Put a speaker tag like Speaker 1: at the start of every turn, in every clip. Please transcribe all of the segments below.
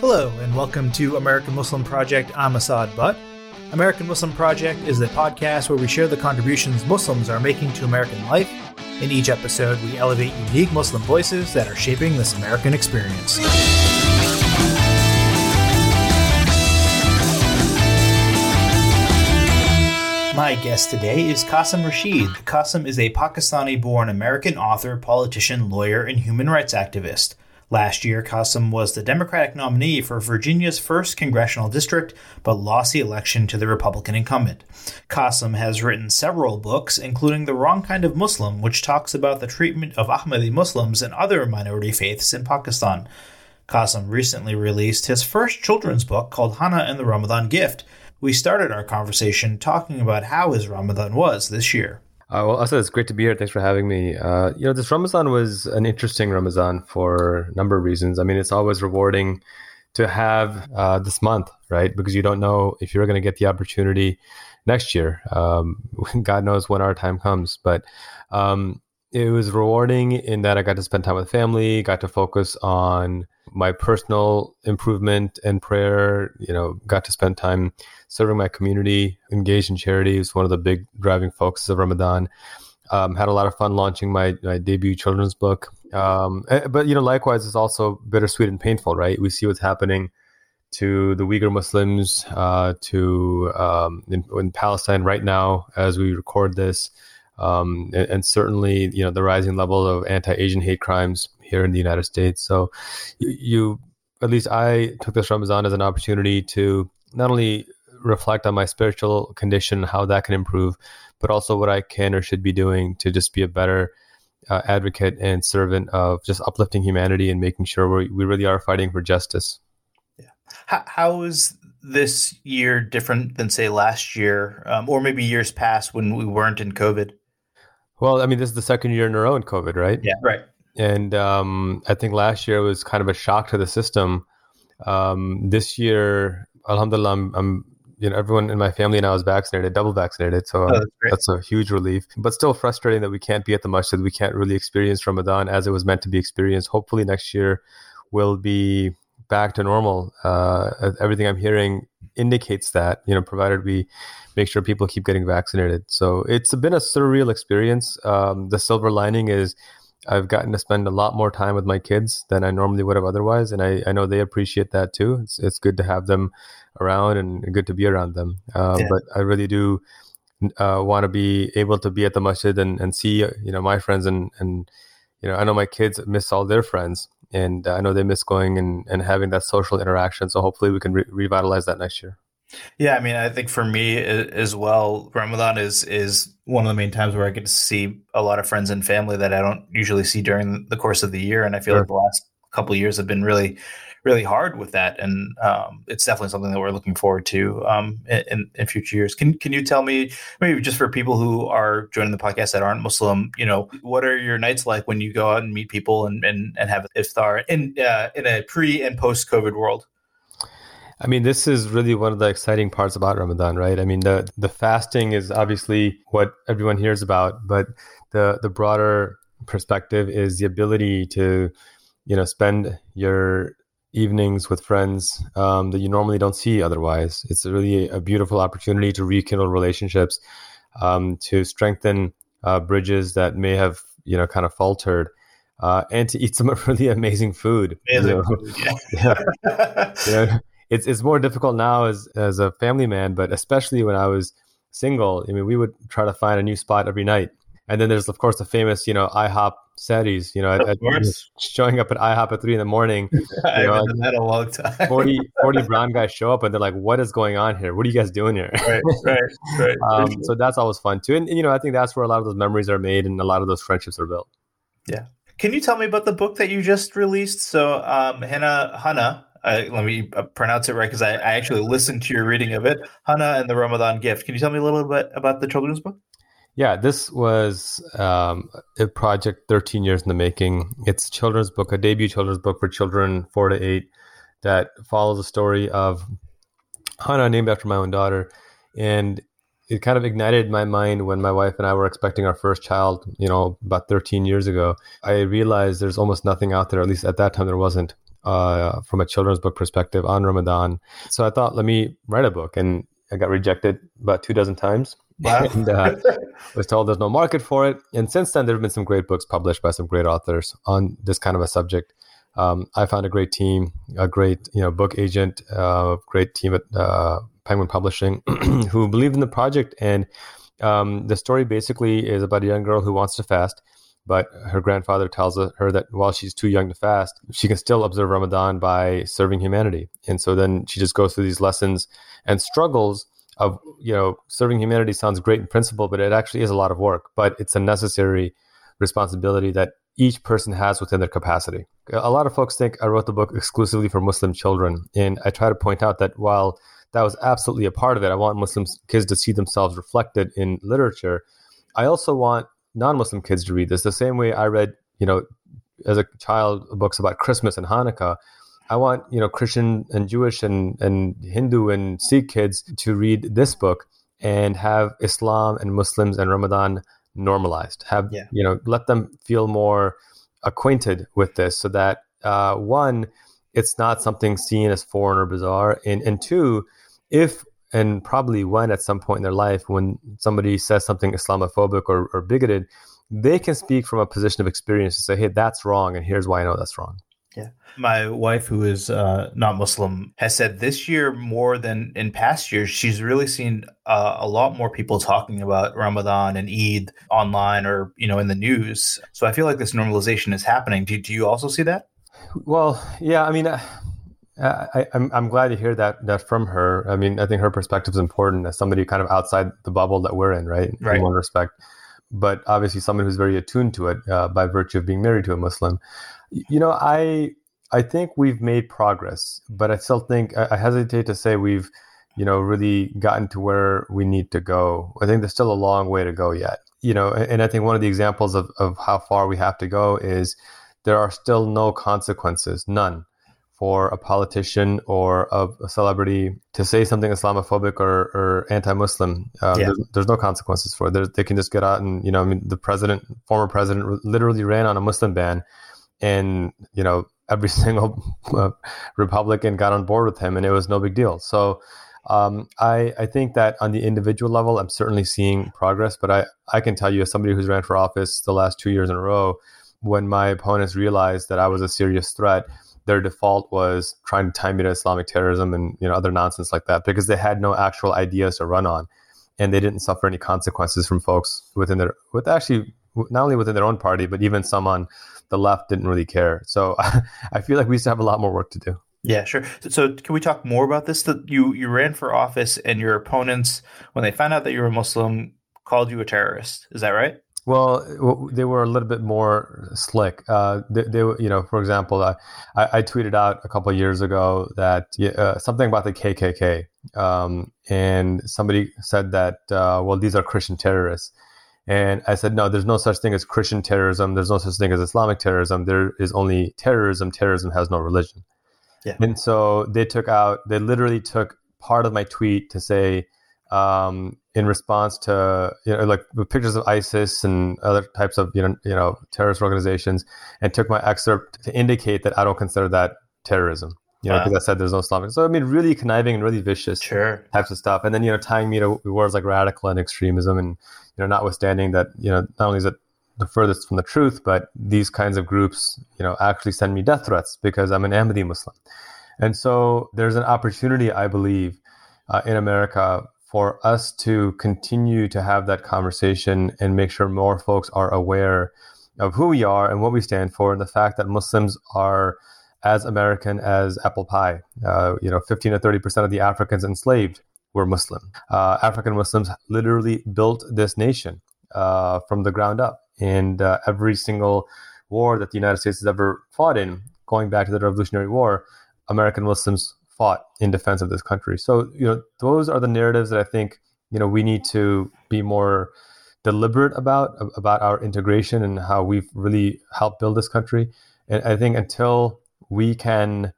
Speaker 1: Hello, and welcome to American Muslim Project. I'm Asad Butt. American Muslim Project is the podcast where we share the contributions Muslims are making to American life. In each episode, we elevate unique Muslim voices that are shaping this American experience. My guest today is Qasim Rashid. Qasim is a Pakistani born American author, politician, lawyer, and human rights activist. Last year, Qasim was the Democratic nominee for Virginia's 1st congressional district, but lost the election to the Republican incumbent. Qasim has written several books, including The Wrong Kind of Muslim, which talks about the treatment of Ahmadi Muslims and other minority faiths in Pakistan. Qasim recently released his first children's book called Hannah and the Ramadan Gift. We started our conversation talking about how his Ramadan was this year.
Speaker 2: Uh, well, Asa, it's great to be here. Thanks for having me. Uh, you know, this Ramadan was an interesting Ramadan for a number of reasons. I mean, it's always rewarding to have uh, this month, right? Because you don't know if you're going to get the opportunity next year. Um, God knows when our time comes. But um, it was rewarding in that I got to spend time with family, got to focus on my personal improvement and prayer. You know, got to spend time serving my community, engaged in charity was one of the big driving focuses of Ramadan. Um, had a lot of fun launching my, my debut children's book. Um, eh, but you know, likewise, it's also bittersweet and painful, right? We see what's happening to the Uyghur Muslims, uh, to um, in, in, Palestine right now as we record this, um, and, and, certainly you know the rising level of anti-Asian hate crimes here in the United States. So, you, you at least I took this Ramadan as an opportunity to not only reflect on my spiritual condition, how that can improve, but also what I can or should be doing to just be a better uh, advocate and servant of just uplifting humanity and making sure we, we really are fighting for justice.
Speaker 1: Yeah. How, how is this year different than, say, last year um, or maybe years past when we weren't in COVID?
Speaker 2: Well, I mean, this is the second year in a row in COVID, right?
Speaker 1: Yeah, right.
Speaker 2: And um, I think last year was kind of a shock to the system. Um, this year, Alhamdulillah, I'm, I'm you know everyone in my family now is vaccinated, double vaccinated, so oh, that's, that's, a huge relief. But still frustrating that we can't be at the masjid, we can't really experience Ramadan as it was meant to be experienced. Hopefully next year will be back to normal. Uh, everything I'm hearing indicates that you know, provided we make sure people keep getting vaccinated. So it's been a surreal experience. Um, the silver lining is I've gotten to spend a lot more time with my kids than I normally would have otherwise, and I, I know they appreciate that too. It's it's good to have them around and good to be around them. Uh, yeah. But I really do uh, want to be able to be at the masjid and, and see you know my friends and and you know I know my kids miss all their friends, and I know they miss going and, and having that social interaction. So hopefully we can re- revitalize that next year.
Speaker 1: Yeah, I mean, I think for me as well, Ramadan is is one of the main times where I get to see a lot of friends and family that I don't usually see during the course of the year, and I feel sure. like the last couple of years have been really, really hard with that, and um, it's definitely something that we're looking forward to um, in, in future years. Can Can you tell me, maybe just for people who are joining the podcast that aren't Muslim, you know, what are your nights like when you go out and meet people and and, and have iftar in uh, in a pre and post COVID world?
Speaker 2: I mean, this is really one of the exciting parts about Ramadan, right? I mean, the the fasting is obviously what everyone hears about, but the the broader perspective is the ability to, you know, spend your evenings with friends um, that you normally don't see otherwise. It's really a beautiful opportunity to rekindle relationships, um, to strengthen uh, bridges that may have, you know, kind of faltered. uh, and to eat some really amazing food.
Speaker 1: Amazing
Speaker 2: you know?
Speaker 1: yeah.
Speaker 2: yeah. You know, it's it's more difficult now as as a family man, but especially when I was single. I mean, we would try to find a new spot every night. And then there's of course the famous, you know, IHOP Saturdays, you know, showing up at IHOP at three in the morning.
Speaker 1: I
Speaker 2: know,
Speaker 1: haven't done that a long time.
Speaker 2: 40, 40 brown guys show up and they're like, what is going on here? What are you guys doing here?
Speaker 1: right, right, right.
Speaker 2: Um, so that's always fun too. And, you know, I think that's where a lot of those memories are made and a lot of those friendships are built.
Speaker 1: Yeah. Can you tell me about the book that you just released? So, um, Hannah, Hannah, uh, let me uh, pronounce it right because I, I, actually listened to your reading of it. Hannah and the Ramadan Gift. Can you tell me a little bit about the children's book?
Speaker 2: Yeah, this was um, a project 13 years in the making. It's a children's book, a debut children's book for children four to eight that follows the story of Hannah, named after my own daughter. And it kind of ignited my mind when my wife and I were expecting our first child, you know, about 13 years ago. I realized there's almost nothing out there, at least at that time there wasn't, uh, from a children's book perspective on Ramadan. So I thought, let me write a book. And I got rejected about two dozen times. Wow. and uh, was told there's no market for it. And since then, there have been some great books published by some great authors on this kind of a subject. Um, I found a great team, a great you know book agent, uh, great team at uh, Penguin Publishing who believed in the project. And um, the story basically is about a young girl who wants to fast, but her grandfather tells her that while she's too young to fast, she can still observe Ramadan by serving humanity. And so then she just goes through these lessons and struggles of you know serving humanity sounds great in principle but it actually is a lot of work but it's a necessary responsibility that each person has within their capacity a lot of folks think i wrote the book exclusively for muslim children and i try to point out that while that was absolutely a part of it i want muslim kids to see themselves reflected in literature i also want non-muslim kids to read this the same way i read you know as a child books about christmas and hanukkah I want you know Christian and Jewish and and Hindu and Sikh kids to read this book and have Islam and Muslims and Ramadan normalized. Have yeah. you know let them feel more acquainted with this, so that uh, one, it's not something seen as foreign or bizarre, and and two, if and probably when at some point in their life when somebody says something Islamophobic or, or bigoted, they can speak from a position of experience and say, "Hey, that's wrong," and here's why I know that's wrong.
Speaker 1: Yeah. My wife, who is uh, not Muslim, has said this year more than in past years, she's really seen uh, a lot more people talking about Ramadan and Eid online or, you know, in the news. So I feel like this normalization is happening. Do, do you also see that?
Speaker 2: Well, yeah. I mean, uh, I, I'm, I'm glad to hear that that from her. I mean, I think her perspective is important as somebody kind of outside the bubble that we're in, right?
Speaker 1: Right.
Speaker 2: In one respect, but obviously someone who's very attuned to it uh, by virtue of being married to a Muslim. You know, I I think we've made progress, but I still think I hesitate to say we've, you know, really gotten to where we need to go. I think there's still a long way to go yet. You know, and I think one of the examples of, of how far we have to go is there are still no consequences, none, for a politician or a, a celebrity to say something Islamophobic or, or anti-Muslim. Uh, yeah. there's, there's, no consequences for it. they can just get out and, you know, I mean, the president, former president, literally ran on a Muslim ban and you know every single uh, Republican got on board with him, and it was no big deal. So um, I I think that on the individual level, I'm certainly seeing progress. But I I can tell you, as somebody who's ran for office the last two years in a row, when my opponents realized that I was a serious threat. Their default was trying to tie me to Islamic terrorism and you know other nonsense like that because they had no actual ideas to run on, and they didn't suffer any consequences from folks within their with actually not only within their own party but even some on the left didn't really care. So I feel like we still have a lot more work to do.
Speaker 1: Yeah, sure. So, can we talk more about this? That you you ran for office, and your opponents, when they found out that you were a Muslim, called you a terrorist. Is that right?
Speaker 2: Well, they were a little bit more slick. Uh, they, they, you know, for example, I, I tweeted out a couple years ago that uh, something about the KKK, um, and somebody said that, uh, well, these are Christian terrorists. And I said, no, there's no such thing as Christian terrorism. There's no such thing as Islamic terrorism. There is only terrorism. Terrorism has no religion.
Speaker 1: Yeah.
Speaker 2: And so they took out, they literally took part of my tweet to say, um, in response to you know like pictures of ISIS and other types of you know you know terrorist organizations, and took my excerpt to indicate that I don't consider that terrorism. You know, because wow. I said there's no Islamic. So I mean, really conniving and really vicious
Speaker 1: sure.
Speaker 2: types of stuff, and then you know tying me to words like radical and extremism, and you know, notwithstanding that, you know, not only is it the furthest from the truth, but these kinds of groups, you know, actually send me death threats because I'm an Ahmadi Muslim. And so there's an opportunity, I believe, uh, in America for us to continue to have that conversation and make sure more folks are aware of who we are and what we stand for, and the fact that Muslims are as American as apple pie. Uh, you know, 15 to 30 percent of the Africans enslaved were Muslim. Uh, African Muslims literally built this nation uh, from the ground up, and uh, every single war that the United States has ever fought in, going back to the Revolutionary War, American Muslims fought in defense of this country. So, you know, those are the narratives that I think you know we need to be more deliberate about about our integration and how we've really helped build this country. And I think until we can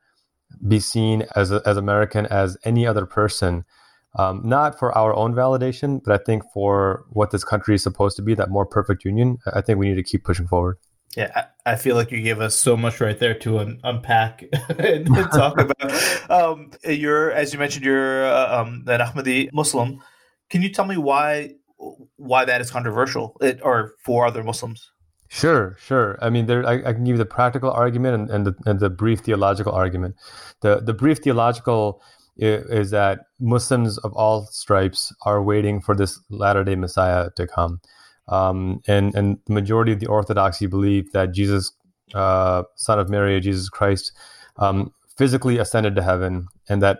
Speaker 2: be seen as as American as any other person, um, not for our own validation, but I think for what this country is supposed to be, that more perfect union. I think we need to keep pushing forward.
Speaker 1: Yeah, I, feel like you gave us so much right there to un- unpack and talk about. Um, you're, as you mentioned, you're uh, um, an Ahmadi Muslim. Can you tell me why why that is controversial, it, or for other Muslims?
Speaker 2: Sure, sure. I mean, there, I, I, can give you the practical argument and, and, the, and the brief theological argument. The the brief theological is, is that Muslims of all stripes are waiting for this latter day Messiah to come, um, and and the majority of the Orthodoxy believe that Jesus, uh, Son of Mary, Jesus Christ, um, physically ascended to heaven, and that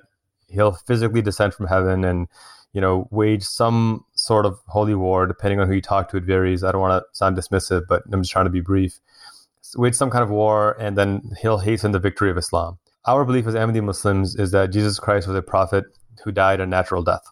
Speaker 2: he'll physically descend from heaven and you know, wage some sort of holy war, depending on who you talk to, it varies. I don't want to sound dismissive, but I'm just trying to be brief. Wage some kind of war, and then he'll hasten the victory of Islam. Our belief as Ahmadi Muslims is that Jesus Christ was a prophet who died a natural death.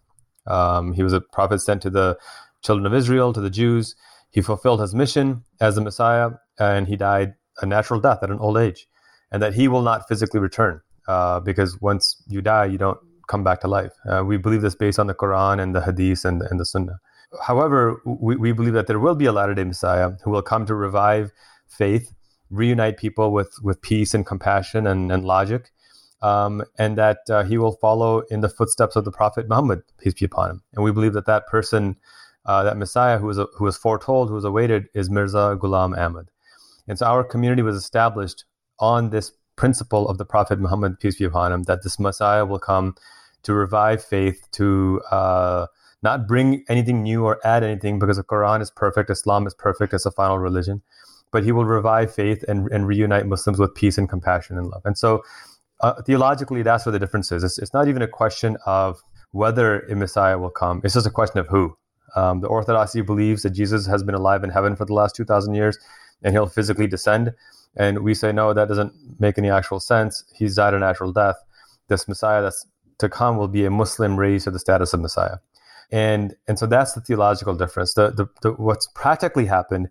Speaker 2: Um, he was a prophet sent to the children of Israel, to the Jews. He fulfilled his mission as the Messiah, and he died a natural death at an old age, and that he will not physically return uh, because once you die, you don't come back to life. Uh, we believe this based on the Quran and the Hadith and, and the Sunnah. However, we, we believe that there will be a latter day Messiah who will come to revive faith, reunite people with, with peace and compassion and, and logic, um, and that uh, he will follow in the footsteps of the Prophet Muhammad, peace be upon him. And we believe that that person, uh, that Messiah who was, who was foretold, who was awaited, is Mirza Ghulam Ahmad. And so our community was established on this principle of the Prophet Muhammad, peace be upon him, that this Messiah will come to revive faith, to uh, not bring anything new or add anything because the Quran is perfect, Islam is perfect as a final religion, but he will revive faith and, and reunite Muslims with peace and compassion and love. And so, uh, theologically, that's where the difference is. It's, it's, not even a question of whether a Messiah will come, it's just a question of who. Um, the Orthodoxy believes that Jesus has been alive in heaven for the last 2,000 years and he'll physically descend. And we say, no, that doesn't make any actual sense. He's died a natural death. This Messiah that's to come will be a Muslim raised to the status of Messiah. And, and so that's the theological difference. The, the, the, what's practically happened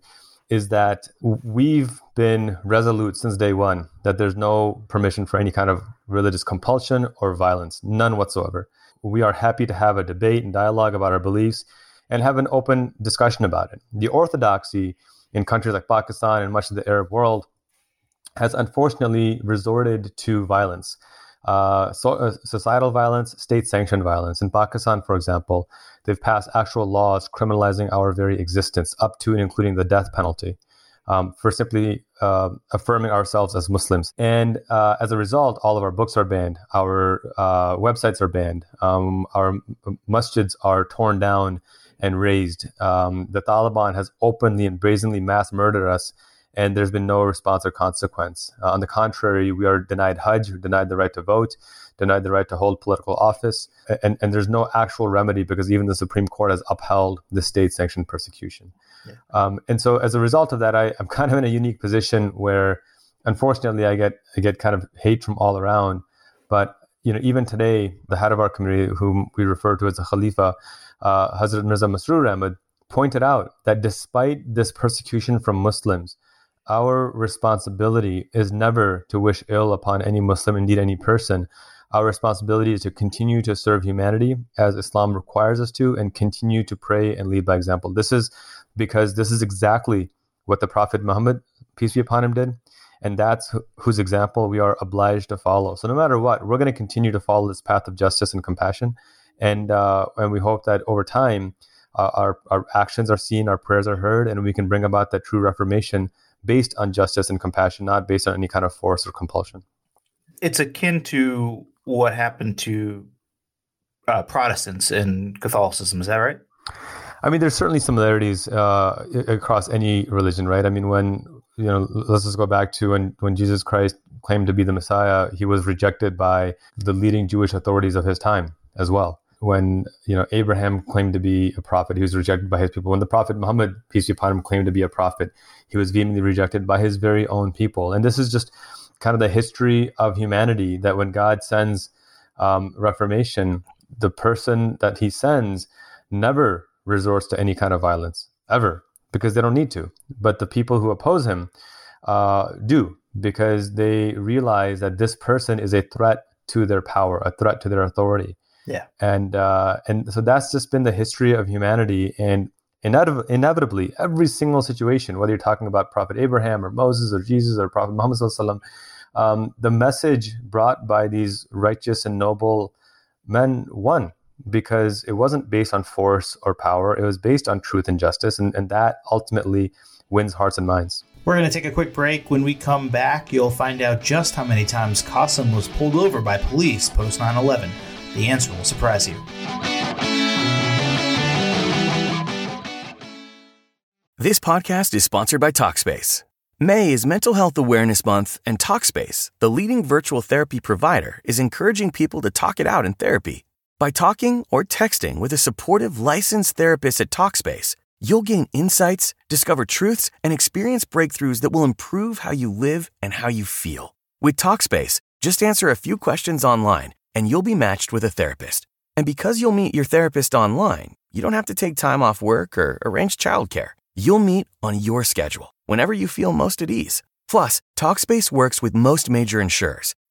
Speaker 2: is that we've been resolute since day one that there's no permission for any kind of religious compulsion or violence, none whatsoever. We are happy to have a debate and dialogue about our beliefs and have an open discussion about it. The orthodoxy in countries like Pakistan and much of the Arab world has unfortunately resorted to violence uh, so, uh, societal violence, state sanctioned violence. In Pakistan, for example, they've passed actual laws criminalizing our very existence, up to and including the death penalty. Um, for simply uh, affirming ourselves as Muslims. And uh, as a result, all of our books are banned, our uh, websites are banned, um, our masjids are torn down and raised. Um, the Taliban has openly and brazenly mass murdered us and there's been no response or consequence. Uh, on the contrary, we are denied Hajj, denied the right to vote, denied the right to hold political office, and, and there's no actual remedy because even the Supreme Court has upheld the state sanctioned persecution. Yeah. Um, and so as a result of that, I, I'm kind of in a unique position where unfortunately I get I get kind of hate from all around. But you know, even today, the head of our community, whom we refer to as the Khalifa, uh, Hazrat Mirza Masroor Ahmad, pointed out that despite this persecution from Muslims, our responsibility is never to wish ill upon any Muslim, indeed any person. Our responsibility is to continue to serve humanity as Islam requires us to and continue to pray and lead by example. This is because this is exactly what the Prophet Muhammad, peace be upon him, did. And that's whose example we are obliged to follow. So no matter what, we're going to continue to follow this path of justice and compassion. And, uh, and we hope that over time, uh, our, our actions are seen, our prayers are heard, and we can bring about that true reformation based on justice and compassion, not based on any kind of force or compulsion.
Speaker 1: It's akin to what happened to uh, Protestants in Catholicism. Is that right?
Speaker 2: I mean, there's certainly similarities uh, across any religion, right? I mean, when you know, let's just go back to when when Jesus Christ claimed to be the Messiah, he was rejected by the leading Jewish authorities of his time as well. When you know Abraham claimed to be a prophet, he was rejected by his people. When the prophet Muhammad, peace be upon him, claimed to be a prophet, he was vehemently rejected by his very own people. And this is just kind of the history of humanity. That when God sends um, reformation, the person that He sends never resorts to any kind of violence ever because they don't need to. But the people who oppose him uh, do because they realize that this person is a threat to their power, a threat to their authority.
Speaker 1: Yeah.
Speaker 2: And uh, and so that's just been the history of humanity. And inevitably, inevitably, every single situation, whether you're talking about Prophet Abraham or Moses or Jesus or Prophet Muhammad um, the message brought by these righteous and noble men won because it wasn't based on force or power. It was based on truth and justice. And, and that ultimately wins hearts and minds.
Speaker 1: We're going to take a quick break. When we come back, you'll find out just how many times Qasim was pulled over by police post 9 11. The answer will surprise you.
Speaker 3: This podcast is sponsored by TalkSpace. May is Mental Health Awareness Month, and TalkSpace, the leading virtual therapy provider, is encouraging people to talk it out in therapy. By talking or texting with a supportive licensed therapist at TalkSpace, you'll gain insights, discover truths, and experience breakthroughs that will improve how you live and how you feel. With TalkSpace, just answer a few questions online and you'll be matched with a therapist. And because you'll meet your therapist online, you don't have to take time off work or arrange childcare. You'll meet on your schedule, whenever you feel most at ease. Plus, TalkSpace works with most major insurers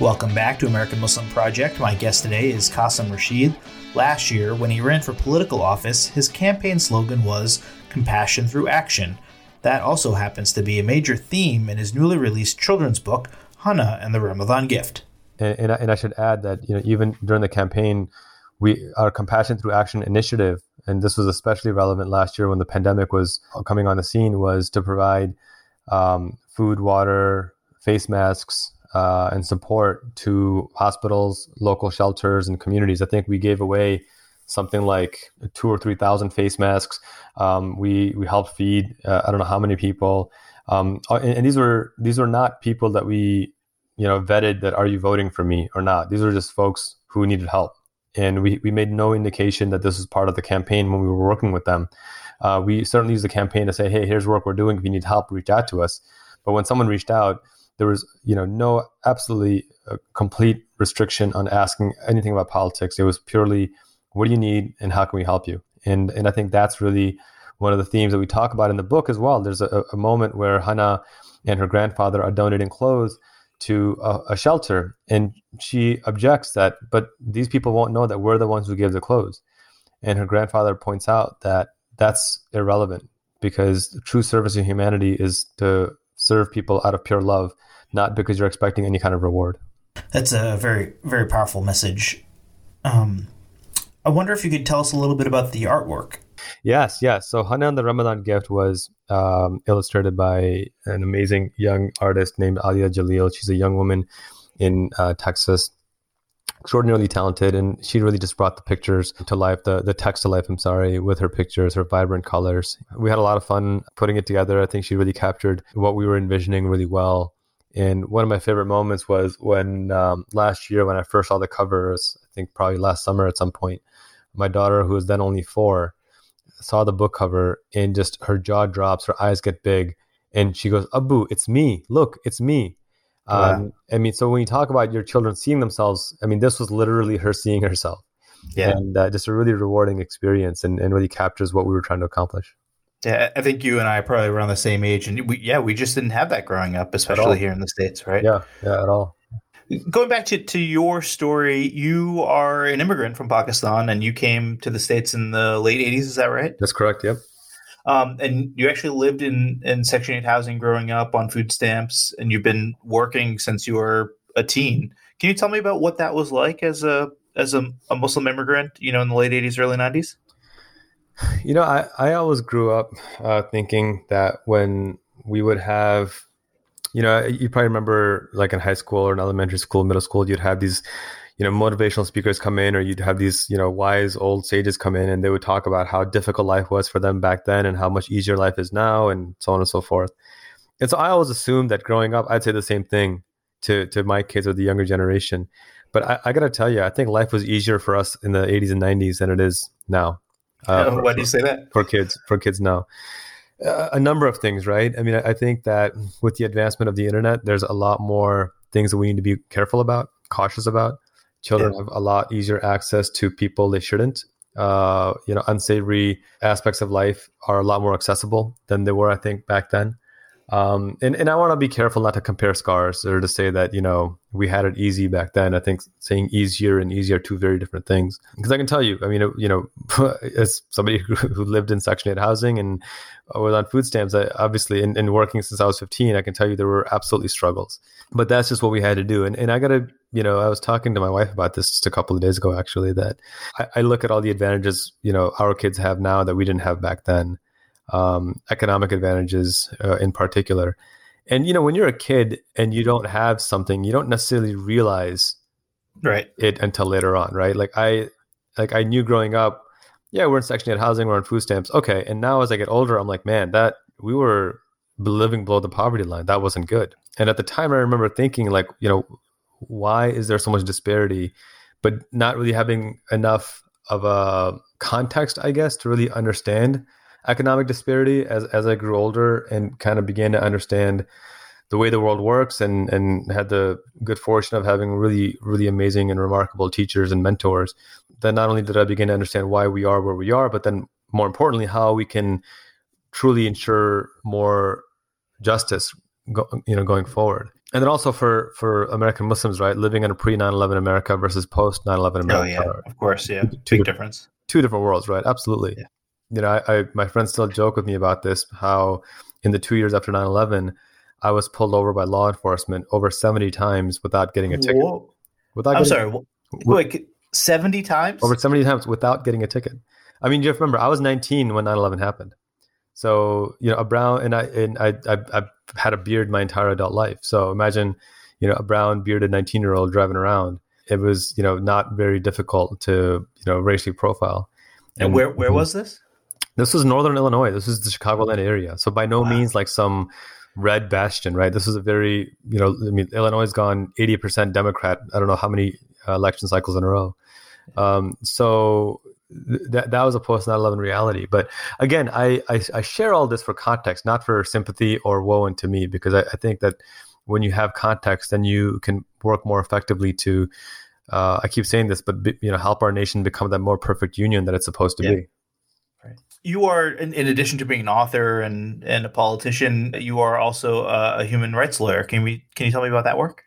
Speaker 1: Welcome back to American Muslim Project. My guest today is Qasim Rashid. Last year, when he ran for political office, his campaign slogan was Compassion Through Action. That also happens to be a major theme in his newly released children's book, Hannah and the Ramadan Gift.
Speaker 2: And, and, I, and I should add that you know even during the campaign, we our Compassion Through Action initiative, and this was especially relevant last year when the pandemic was coming on the scene, was to provide um, food, water, face masks, uh, and support to hospitals, local shelters, and communities. I think we gave away something like two or three thousand face masks. Um, we we helped feed uh, I don't know how many people, um, uh, and, and, these were these were not people that we you know vetted that are you voting for me or not. These were just folks who needed help, and we we made no indication that this was part of the campaign when we were working with them. Uh, we certainly used the campaign to say, hey, here's work we're doing. If you need help, reach out to us. But when someone reached out, there was you know no absolutely uh, complete restriction on asking anything about politics. It was purely what do you need and how can we help you? And and I think that's really one of the themes that we talk about in the book as well. There's a, a moment where Hannah and her grandfather are donating clothes to a, a, shelter, and she objects that, but these people won't know that we're the ones who give the clothes. And her grandfather points out that that's irrelevant because true service to humanity is to serve people out of pure love, not because you're expecting any kind of reward.
Speaker 1: That's a very, very powerful message. Um, I wonder if you could tell us a little bit about the artwork.
Speaker 2: Yes, yes. So Hannah and the Ramadan Gift was um, illustrated by an amazing young artist named Aaliya Jaleel. She's a young woman in uh, Texas extraordinarily talented and she really just brought the pictures to life the the text to life i'm sorry with her pictures her vibrant colors. We had a lot of fun putting it together. I think she really captured what we were envisioning really well. And one of my favorite moments was when um, last year when i first saw the covers i think probably last summer at some point my daughter who was then only four saw the book cover and just her jaw drops her eyes get big and she goes abu it's me. Look it's me um, I mean, so when you talk about your children seeing themselves, I mean, this was literally her seeing herself.
Speaker 1: Yeah.
Speaker 2: And uh, just a really rewarding experience and, and really captures what we were trying to accomplish.
Speaker 1: Yeah, I think you and I are probably around the same age, and we, yeah, we just didn't have that growing up, especially here in the states, right?
Speaker 2: Yeah, yeah, at all.
Speaker 1: Going back to, to your story, you are an immigrant from Pakistan, and you came to the states in the late '80s. Is that right?
Speaker 2: That's correct. Yep.
Speaker 1: Um, and you actually lived in, in Section 8 housing growing up on food stamps, and you've been working since you were a teen. Can you tell me about what that was like as a as a, a Muslim immigrant, you know, in the late 80s, early 90s?
Speaker 2: You know, I, I always grew up uh, thinking that when we would have, you know, you probably remember like in high school or in elementary school, middle school, you'd have these you know motivational speakers come in or you'd have these you know wise old sages come in and they would talk about how difficult life was for them back then and how much easier life is now and so on and so forth. And so i always assumed that growing up i'd say the same thing to to my kids or the younger generation. But i, I gotta tell you i think life was easier for us in the 80s and 90s than it is now
Speaker 1: uh, oh, why do you say that?
Speaker 2: for kids for kids now. Uh, a number of things right? I mean I, I think that with the advancement of the internet there's a lot more things that we need to be careful about cautious about Children yeah. have a lot easier access to people they shouldn't. Uh, you know, unsavory aspects of life are a lot more accessible than they were, I think, back then. Um, and, and I want to be careful not to compare scars or to say that, you know, we had it easy back then. I think saying easier and easier are two very different things. Because I can tell you, I mean, you know, as somebody who lived in Section 8 housing and was on food stamps, I, obviously, and, and working since I was 15, I can tell you there were absolutely struggles. But that's just what we had to do. And, and I got to, you know, I was talking to my wife about this just a couple of days ago, actually, that I, I look at all the advantages, you know, our kids have now that we didn't have back then um, economic advantages uh, in particular. And you know, when you're a kid and you don't have something, you don't necessarily realize
Speaker 1: right
Speaker 2: it until later on, right? Like I, like I knew growing up, yeah, we're in Section 8 housing, we're on food stamps, okay. And now as I get older, I'm like, man, that we were living below the poverty line. That wasn't good. And at the time, I remember thinking, like, you know, why is there so much disparity, but not really having enough of a context, I guess, to really understand economic disparity as as I grew older and kind of began to understand the way the world works and and had the good fortune of having really really amazing and remarkable teachers and mentors then not only did I begin to understand why we are where we are but then more importantly how we can truly ensure more justice go, you know going forward. And then also for for American Muslims right living in a pre 9/11 America versus post 9/11 America
Speaker 1: oh yeah. Of course yeah. Two, big difference.
Speaker 2: two different worlds right? Absolutely. Yeah you know, I, I, my friends still joke with me about this. How in the two years after 9-11, I was pulled over by law enforcement over 70 times without getting a ticket. Whoa.
Speaker 1: Without I'm sorry, wait, 70 times?
Speaker 2: Over 70 times without getting a ticket. I mean, you have to remember, I was 19 when 9-11 happened. So, you know, a brown, and I, and I, I, I've had a beard my entire adult life. So imagine, you know, a brown bearded 19 year old driving around. It was, you know, not very difficult to, you know, racially profile.
Speaker 1: And, and where, where mm-hmm. was this?
Speaker 2: This was Northern Illinois. This is the Chicagoland area. So by no wow. means like some red bastion, right? This is a very, you know, I mean, Illinois has gone 80% Democrat. I don't know how many uh, election cycles in a row. Um, so th- that that was a post 9/11 reality. But again, I, I, I share all this for context, not for sympathy or woe unto me, because I, I think that when you have context, then you can work more effectively to. Uh, I keep saying this, but you know, help our nation become that more perfect union that it's supposed to yeah. be
Speaker 1: you are in, in, addition to being an author and, and a politician you are also a, a, human rights lawyer. Can we can you tell me about that work?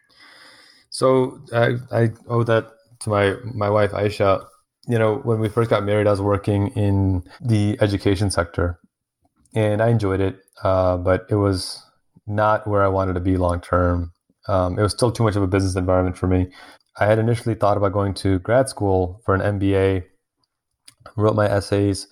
Speaker 2: So I, I owe that to my my wife aisha. You know when we first got married i was working in the education sector and i enjoyed it uh, but it was not where i wanted to be long term. Um, it was still too much of a business environment for me. I had initially thought about going to grad school for an mba wrote my essays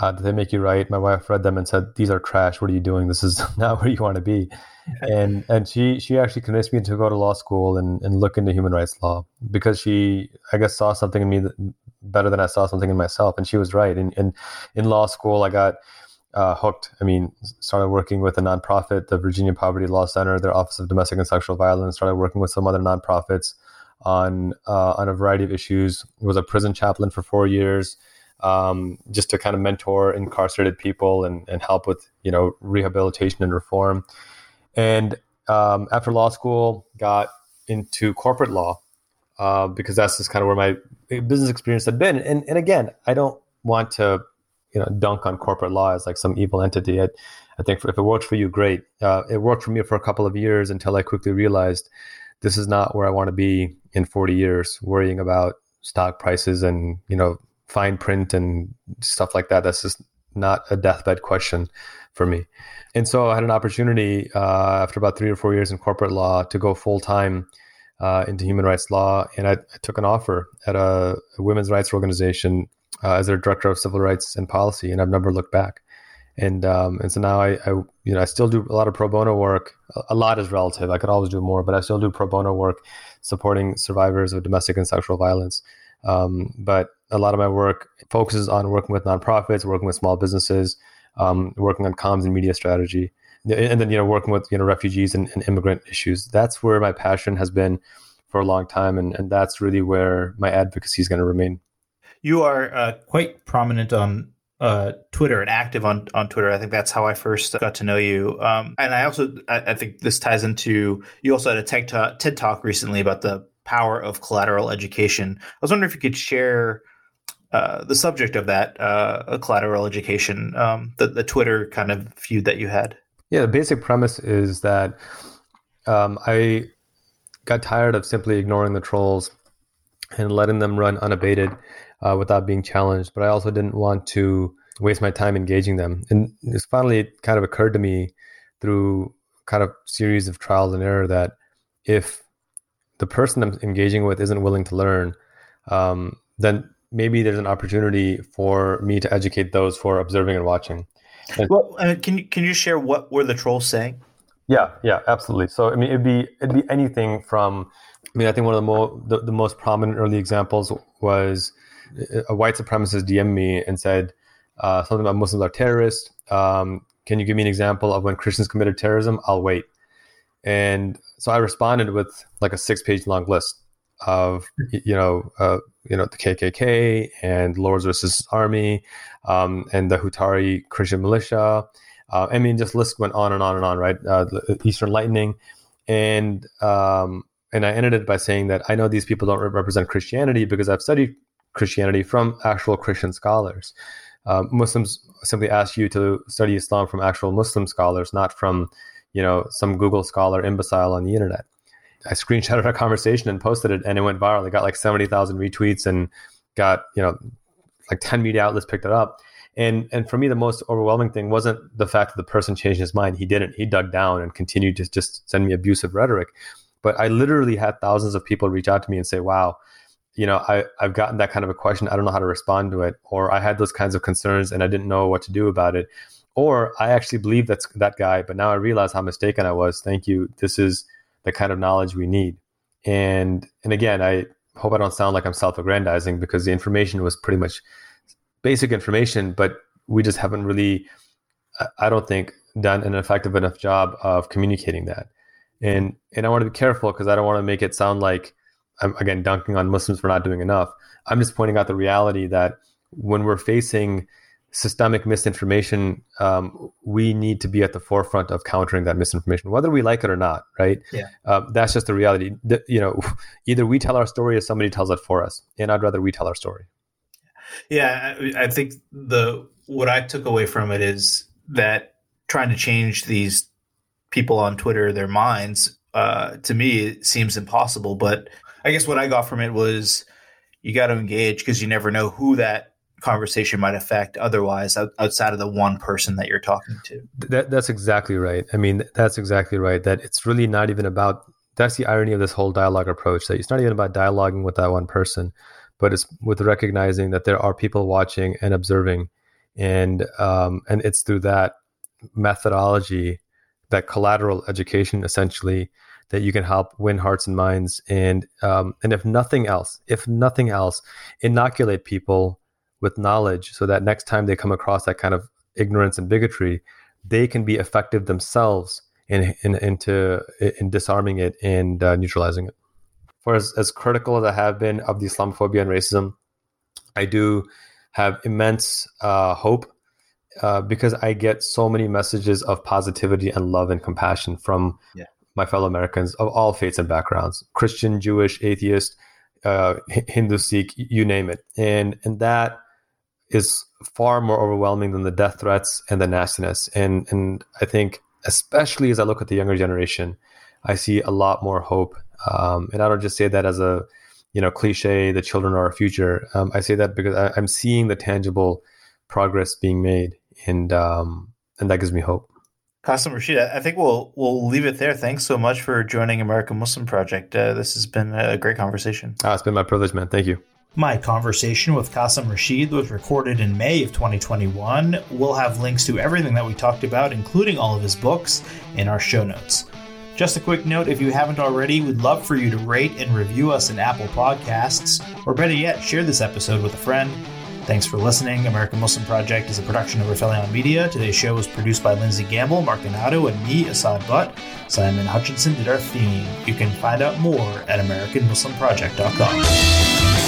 Speaker 2: uh, did they make you write? My wife read them and said, "These are trash. What are you doing? This is not where you want to be." and and she she actually convinced me to go to law school and, and look into human rights law because she I guess saw something in me that, better than I saw something in myself, and she was right. And in, in, in law school, I got uh, hooked. I mean, started working with a nonprofit, the Virginia Poverty Law Center, their Office of Domestic and Sexual Violence. Started working with some other nonprofits on uh, on a variety of issues. Was a prison chaplain for four years um, just to kind of mentor incarcerated people and, and help with you know rehabilitation and reform. And um, after law school, got into corporate law uh, because that's just kind of where my business experience had been. And and again, I don't want to you know dunk on corporate law as like some evil entity. I, I think if it works for you, great. Uh, it worked for me for a couple of years until I quickly realized this is not where I want to be in 40 years, worrying about stock prices and you know fine print and stuff like that. That's just not a deathbed question for me. And so I had an opportunity uh, after about three or four years in corporate law to go full time uh, into human rights law, and I, I took an offer at a, a women's rights organization uh, as their director of civil rights and policy, and I've never looked back. And um, and so now I, I you know I still do a lot of pro bono work. A lot is relative. I could always do more, but I still do pro bono work supporting survivors of domestic and sexual violence. Um, but a lot of my work focuses on working with nonprofits, working with small businesses, um, working on comms and media strategy, and then you know working with you know refugees and, and, immigrant issues. That's where my passion has been for a long time, and, and that's really where my advocacy is going to remain.
Speaker 1: You are uh, quite prominent on uh, Twitter and active on, on Twitter. I think that's how I first got to know you. Um, and I also I, I, think this ties into you also had a TED talk, TED talk recently about the power of collateral education. I was wondering if you could share uh, the subject of that uh, collateral education, um, the, the Twitter kind of feud that you had.
Speaker 2: Yeah, the basic premise is that um, I got tired of simply ignoring the trolls and letting them run unabated uh, without being challenged. But I also didn't want to waste my time engaging them. And it's finally kind of occurred to me through kind of series of trials and error that if the person I'm engaging with isn't willing to learn, um, then maybe there's an opportunity for me to educate those for observing and watching.
Speaker 1: And, well, mean, can you can you share what were the trolls saying?
Speaker 2: Yeah, yeah, absolutely. So I mean, it'd be it'd be anything from. I mean, I think one of the more the, the most prominent early examples was a white supremacist DM'd me and said uh, something about Muslims are terrorists. Um, can you give me an example of when Christians committed terrorism? I'll wait. And so I responded with like a six page long list of you know uh, you know the KKK and Lord's Resistance Army um, and the Hutaree Christian militia. Uh, I mean, just list went on and on and on, right? Uh, Eastern Lightning, and um, and I ended it by saying that I know these people don't represent Christianity because I've studied Christianity from actual Christian scholars. Uh, Muslims simply ask you to study Islam from actual Muslim scholars, not from you know some Google scholar imbecile on the internet. I screenshotted our conversation and posted it, and it went viral. It got like seventy thousand retweets and got you know like ten media outlets picked it up. And and for me, the most overwhelming thing wasn't the fact that the person changed his mind. He didn't. He dug down and continued to just send me abusive rhetoric. But I literally had thousands of people reach out to me and say, "Wow, you know, I, I've gotten that kind of a question. I don't know how to respond to it. Or I had those kinds of concerns and I didn't know what to do about it. Or I actually believe that's that guy, but now I realize how mistaken I was. Thank you. This is the kind of knowledge we need. And and again, I hope I don't sound like I'm self-aggrandizing because the information was pretty much basic information, but we just haven't really, I don't think, done an effective enough job of communicating that. And and I want to be careful because I don't want to make it sound like I'm again dunking on Muslims for not doing enough. I'm just pointing out the reality that when we're facing systemic misinformation, um, we need to be at the forefront of countering that misinformation, whether we like it or not. Right?
Speaker 1: Yeah.
Speaker 2: Uh, that's just the reality. The, you know, either we tell our story or somebody tells it for us, and I'd rather we tell our story.
Speaker 1: Yeah, I, I think the what I took away from it is that trying to change these people on Twitter their minds uh, to me it seems impossible. But I guess what I got from it was you got to engage because you never know who that conversation might affect otherwise outside of the one person that you're talking to.
Speaker 2: That, that's exactly right. I mean, that's exactly right. That it's really not even about, that's the irony of this whole dialogue approach, that it's not even about dialoguing with that one person, but it's with recognizing that there are people watching and observing. And, um, and it's through that methodology, that collateral education essentially, that you can help win hearts and minds and um, and if nothing else if nothing else inoculate people with knowledge so that next time they come across that kind of ignorance and bigotry, they can be effective themselves in, in, into, in disarming it and uh, neutralizing it. For as, as critical as I have been of the Islamophobia and racism, I do have immense uh, hope uh, because I get so many messages of positivity and love and compassion from yeah. my fellow Americans of all faiths and backgrounds Christian, Jewish, atheist, uh, Hindu, Sikh, you name it. And, and that is far more overwhelming than the death threats and the nastiness. And and I think especially as I look at the younger generation, I see a lot more hope. Um, and I don't just say that as a you know cliche the children are our future um, i say that because I, am seeing the tangible progress being made and um, and that gives me hope
Speaker 1: Qasim Rashid, I think we'll we'll leave it there. Thanks so much for joining American Muslim Project. Uh, this has been a great conversation.
Speaker 2: Ah, it's been my privilege, man. Thank you.
Speaker 1: My conversation with Qasim Rashid was recorded in May of 2021. We'll have links to everything that we talked about, including all of his books, in our show notes. Just a quick note if you haven't already, we'd love for you to rate and review us in Apple Podcasts, or better yet, share this episode with a friend. Thanks for listening. American Muslim Project is a production of Rifelion Media. Today's show was produced by Lindsay Gamble, Mark Donato, and me, Assad Butt. Simon Hutchinson did our theme. You can find out more at AmericanMuslimProject.com.